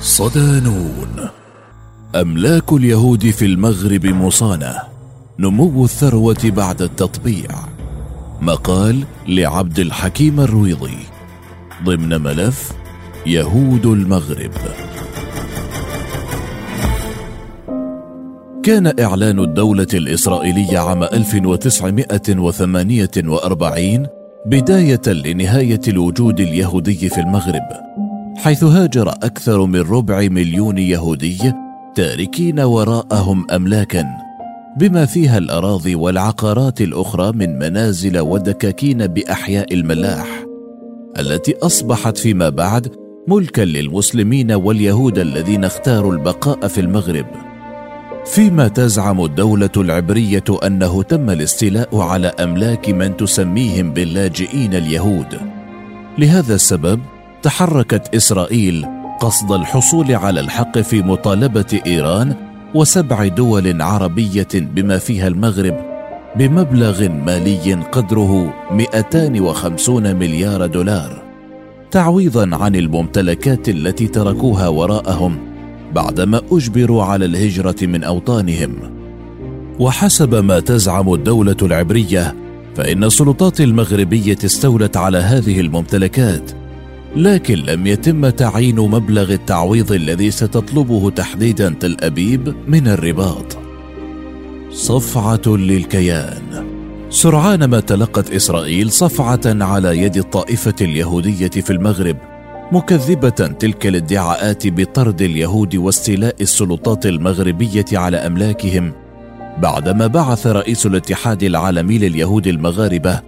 صدانون أملاك اليهود في المغرب مصانة. نمو الثروة بعد التطبيع. مقال لعبد الحكيم الرويضي. ضمن ملف يهود المغرب. كان إعلان الدولة الإسرائيلية عام 1948 بداية لنهاية الوجود اليهودي في المغرب. حيث هاجر أكثر من ربع مليون يهودي تاركين وراءهم أملاكا بما فيها الأراضي والعقارات الأخرى من منازل ودكاكين بأحياء الملاح التي أصبحت فيما بعد ملكا للمسلمين واليهود الذين اختاروا البقاء في المغرب فيما تزعم الدولة العبرية أنه تم الاستيلاء على أملاك من تسميهم باللاجئين اليهود. لهذا السبب تحركت إسرائيل قصد الحصول على الحق في مطالبة إيران وسبع دول عربية بما فيها المغرب بمبلغ مالي قدره 250 مليار دولار تعويضا عن الممتلكات التي تركوها وراءهم بعدما أجبروا على الهجرة من أوطانهم. وحسب ما تزعم الدولة العبرية فإن السلطات المغربية استولت على هذه الممتلكات لكن لم يتم تعيين مبلغ التعويض الذي ستطلبه تحديدا تل أبيب من الرباط. صفعة للكيان. سرعان ما تلقت إسرائيل صفعة على يد الطائفة اليهودية في المغرب مكذبة تلك الادعاءات بطرد اليهود واستيلاء السلطات المغربية على أملاكهم بعدما بعث رئيس الاتحاد العالمي لليهود المغاربة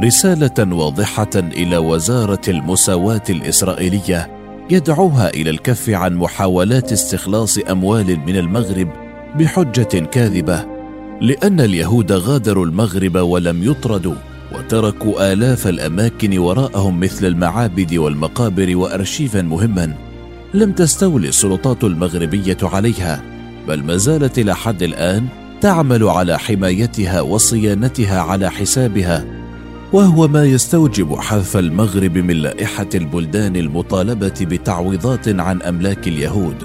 رسالة واضحة إلى وزارة المساواة الإسرائيلية يدعوها إلى الكف عن محاولات استخلاص أموال من المغرب بحجة كاذبة لأن اليهود غادروا المغرب ولم يطردوا وتركوا آلاف الأماكن وراءهم مثل المعابد والمقابر وأرشيفا مهما لم تستولي السلطات المغربية عليها بل ما زالت إلى حد الآن تعمل على حمايتها وصيانتها على حسابها وهو ما يستوجب حذف المغرب من لائحة البلدان المطالبة بتعويضات عن أملاك اليهود.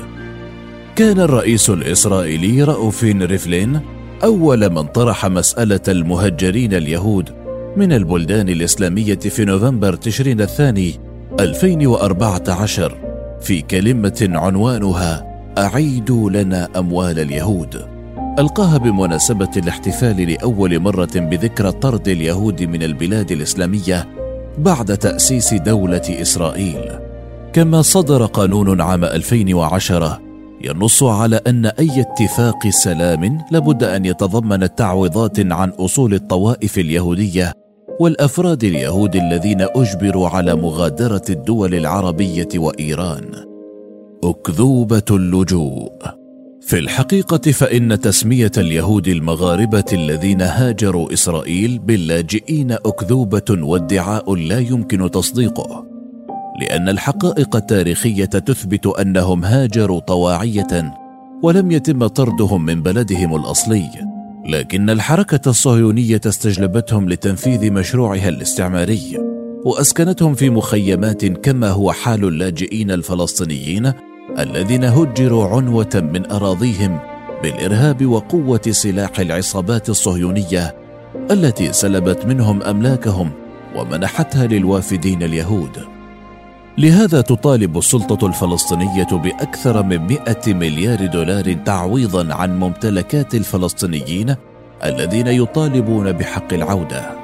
كان الرئيس الإسرائيلي رأوفين ريفلين أول من طرح مسألة المهجرين اليهود من البلدان الإسلامية في نوفمبر تشرين الثاني 2014 في كلمة عنوانها أعيدوا لنا أموال اليهود. ألقاها بمناسبة الاحتفال لأول مرة بذكرى طرد اليهود من البلاد الإسلامية بعد تأسيس دولة إسرائيل. كما صدر قانون عام 2010 ينص على أن أي اتفاق سلام لابد أن يتضمن تعويضات عن أصول الطوائف اليهودية والأفراد اليهود الذين أجبروا على مغادرة الدول العربية وإيران. أكذوبة اللجوء. في الحقيقة فإن تسمية اليهود المغاربة الذين هاجروا إسرائيل باللاجئين أكذوبة وادعاء لا يمكن تصديقه لأن الحقائق التاريخية تثبت أنهم هاجروا طواعية ولم يتم طردهم من بلدهم الأصلي لكن الحركة الصهيونية استجلبتهم لتنفيذ مشروعها الاستعماري وأسكنتهم في مخيمات كما هو حال اللاجئين الفلسطينيين الذين هجروا عنوة من أراضيهم بالإرهاب وقوة سلاح العصابات الصهيونية التي سلبت منهم أملاكهم ومنحتها للوافدين اليهود لهذا تطالب السلطة الفلسطينية بأكثر من 100 مليار دولار تعويضا عن ممتلكات الفلسطينيين الذين يطالبون بحق العودة.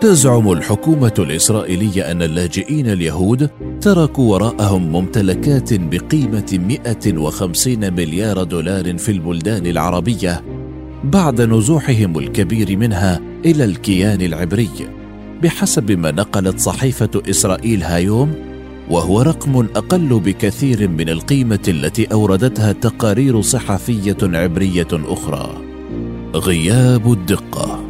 تزعم الحكومة الإسرائيلية أن اللاجئين اليهود تركوا وراءهم ممتلكات بقيمة 150 مليار دولار في البلدان العربية بعد نزوحهم الكبير منها إلى الكيان العبري. بحسب ما نقلت صحيفة إسرائيل هايوم وهو رقم أقل بكثير من القيمة التي أوردتها تقارير صحفية عبرية أخرى. غياب الدقة.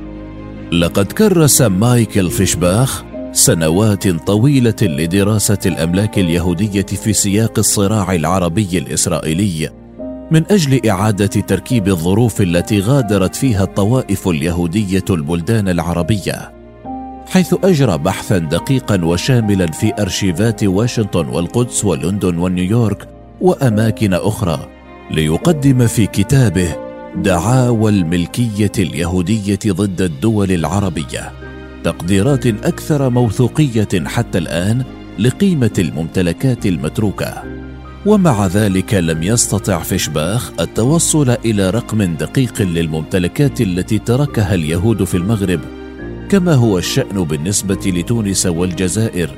لقد كرس مايكل فيشباخ سنوات طويلة لدراسة الأملاك اليهودية في سياق الصراع العربي الإسرائيلي من أجل إعادة تركيب الظروف التي غادرت فيها الطوائف اليهودية البلدان العربية حيث أجرى بحثا دقيقا وشاملا في أرشيفات واشنطن والقدس ولندن ونيويورك وأماكن أخرى ليقدم في كتابه دعاوى الملكيه اليهودية ضد الدول العربية تقديرات أكثر موثوقية حتى الآن لقيمة الممتلكات المتروكة. ومع ذلك لم يستطع فيشباخ التوصل إلى رقم دقيق للممتلكات التي تركها اليهود في المغرب كما هو الشأن بالنسبة لتونس والجزائر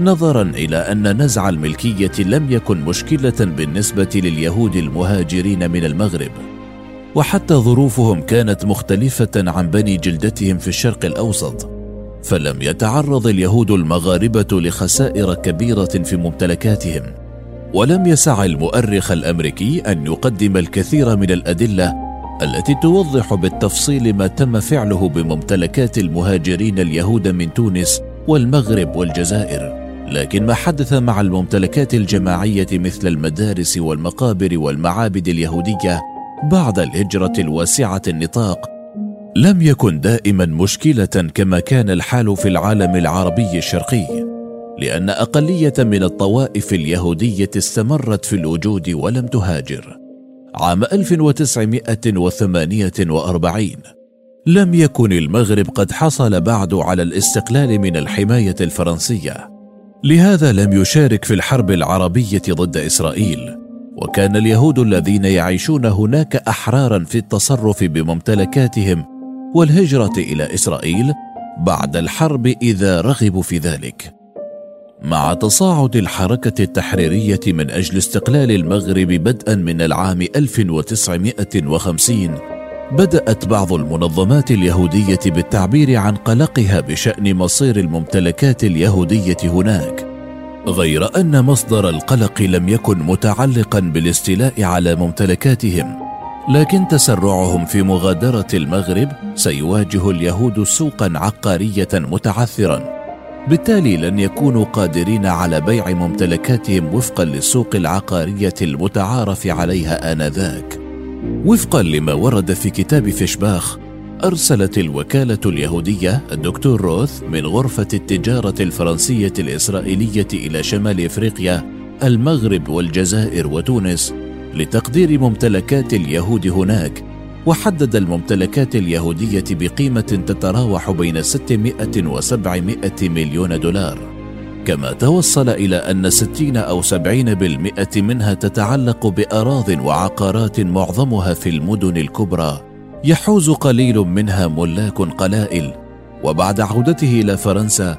نظرا إلى أن نزع الملكية لم يكن مشكلة بالنسبة لليهود المهاجرين من المغرب. وحتى ظروفهم كانت مختلفة عن بني جلدتهم في الشرق الأوسط فلم يتعرض اليهود المغاربة لخسائر كبيرة في ممتلكاتهم. ولم يسع المؤرخ الأمريكي أن يقدم الكثير من الأدلة التي توضح بالتفصيل ما تم فعله بممتلكات المهاجرين اليهود من تونس والمغرب والجزائر. لكن ما حدث مع الممتلكات الجماعية مثل المدارس والمقابر والمعابد اليهودية بعد الهجرة الواسعة النطاق لم يكن دائما مشكلة كما كان الحال في العالم العربي الشرقي لأن أقلية من الطوائف اليهودية استمرت في الوجود ولم تهاجر. عام 1948 لم يكن المغرب قد حصل بعد على الاستقلال من الحماية الفرنسية. لهذا لم يشارك في الحرب العربية ضد إسرائيل. وكان اليهود الذين يعيشون هناك أحرارا في التصرف بممتلكاتهم والهجرة إلى إسرائيل بعد الحرب إذا رغبوا في ذلك. مع تصاعد الحركة التحريرية من أجل استقلال المغرب بدءا من العام 1950 بدأت بعض المنظمات اليهودية بالتعبير عن قلقها بشأن مصير الممتلكات اليهودية هناك. غير أن مصدر القلق لم يكن متعلقا بالاستيلاء على ممتلكاتهم لكن تسرعهم في مغادرة المغرب سيواجه اليهود سوقا عقارية متعثرا. بالتالي لن يكونوا قادرين على بيع ممتلكاتهم وفقا للسوق العقارية المتعارف عليها آنذاك. وفقا لما ورد في كتاب فيشباخ أرسلت الوكالة اليهودية الدكتور روث من غرفة التجارة الفرنسية الإسرائيلية إلى شمال إفريقيا المغرب والجزائر وتونس لتقدير ممتلكات اليهود هناك. وحدد الممتلكات اليهودية بقيمة تتراوح بين 600 و 700 مليون دولار. كما توصل إلى أن 60 أو 70% منها تتعلق بأراض وعقارات معظمها في المدن الكبرى. يحوز قليل منها ملاك قلائل. وبعد عودته إلى فرنسا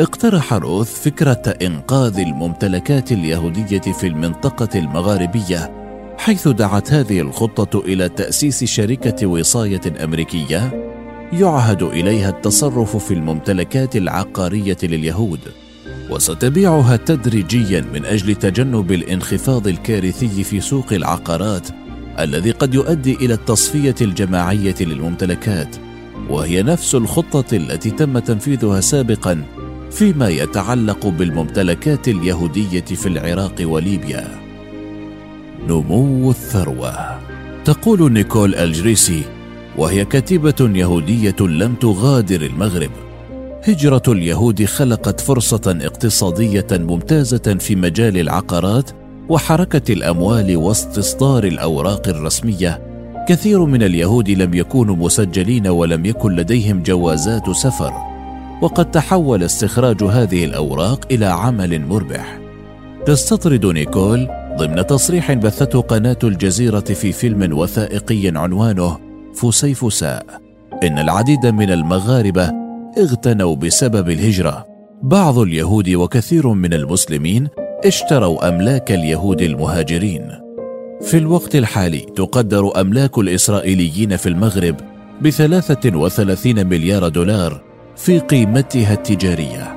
اقترح روث فكرة إنقاذ الممتلكات اليهودية في المنطقة المغاربية حيث دعت هذه الخطة إلى تأسيس شركة وصاية أمريكية يعهد إليها التصرف في الممتلكات العقارية لليهود. وستبيعها تدريجيا من أجل تجنب الانخفاض الكارثي في سوق العقارات الذي قد يؤدي إلى التصفية الجماعية للممتلكات وهي نفس الخطة التي تم تنفيذها سابقا فيما يتعلق بالممتلكات اليهودية في العراق وليبيا. نمو الثروة. تقول نيكول ألجريسي وهي كاتبه يهودية لم تغادر المغرب. هجرة اليهود خلقت فرصة اقتصادية ممتازة في مجال العقارات وحركة الأموال واستصدار الأوراق الرسمية كثير من اليهود لم يكونوا مسجلين ولم يكن لديهم جوازات سفر وقد تحول استخراج هذه الأوراق إلى عمل مربح. تستطرد نيكول ضمن تصريح بثته قناة الجزيرة في فيلم وثائقي عنوانه فسيفساء إن العديد من المغاربة اغتنوا بسبب الهجرة. بعض اليهود وكثير من المسلمين اشتروا أملاك اليهود المهاجرين. في الوقت الحالي تقدر أملاك الإسرائيليين في المغرب بثلاثة وثلاثين مليار دولار في قيمتها التجارية.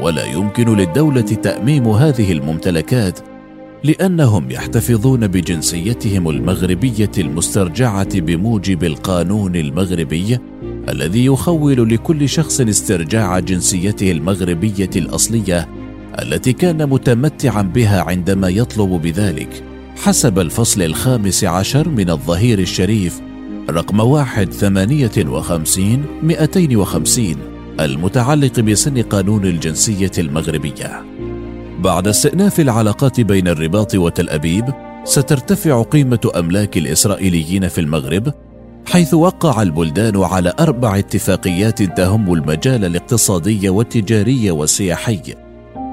ولا يمكن للدولة تأميم هذه الممتلكات لأنهم يحتفظون بجنسيتهم المغربية المسترجعة بموجب القانون المغربي الذي يخول لكل شخص استرجاع جنسيته المغربية الأصلية التي كان متمتعا بها عندما يطلب بذلك حسب الفصل الخامس عشر من الظهير الشريف رقم واحد ثمانية وخمسين مئتين وخمسين المتعلق بسن قانون الجنسية المغربية. بعد استئناف العلاقات بين الرباط وتل أبيب سترتفع قيمة أملاك الإسرائيليين في المغرب حيث وقع البلدان على أربع اتفاقيات تهم المجال الاقتصادي والتجاري والسياحي.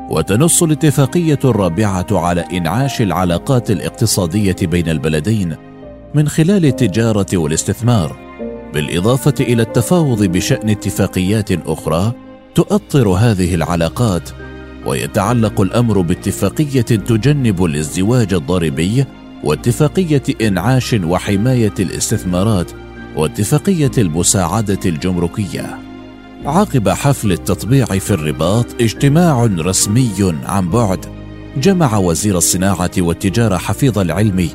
وتنص الاتفاقية الرابعة على إنعاش العلاقات الاقتصادية بين البلدين من خلال التجارة والاستثمار بالإضافة إلى التفاوض بشأن اتفاقيات أخرى تؤطر هذه العلاقات ويتعلق الأمر باتفاقية تجنب الازدواج الضريبي واتفاقية إنعاش وحماية الاستثمارات واتفاقية المساعدة الجمركية. عقب حفل التطبيع في الرباط اجتماع رسمي عن بعد. جمع وزير الصناعة والتجارة حفيظ العلم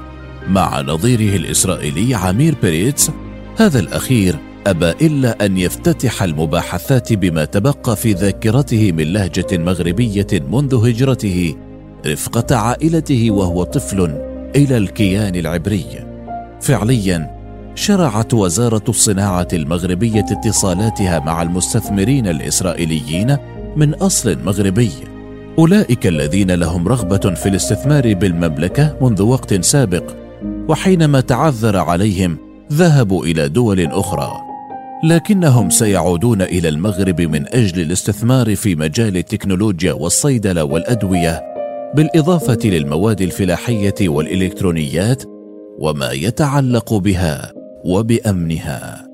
مع نظيره الإسرائيلي عمير بيريتس هذا الأخير أبى إلا أن يفتتح المباحثات بما تبقى في ذاكرته من لهجة مغربية منذ هجرته رفقة عائلته وهو طفل إلى الكيان العبري. فعليا شرعت وزارة الصناعة المغربية اتصالاتها مع المستثمرين الإسرائيليين من أصل مغربي. أولئك الذين لهم رغبة في الاستثمار بالمملكة منذ وقت سابق وحينما تعذر عليهم ذهبوا إلى دول أخرى. لكنهم سيعودون إلى المغرب من أجل الاستثمار في مجال التكنولوجيا والصيدلة والأدوية بالإضافة للمواد الفلاحية والإلكترونيات وما يتعلق بها. وبأمنها.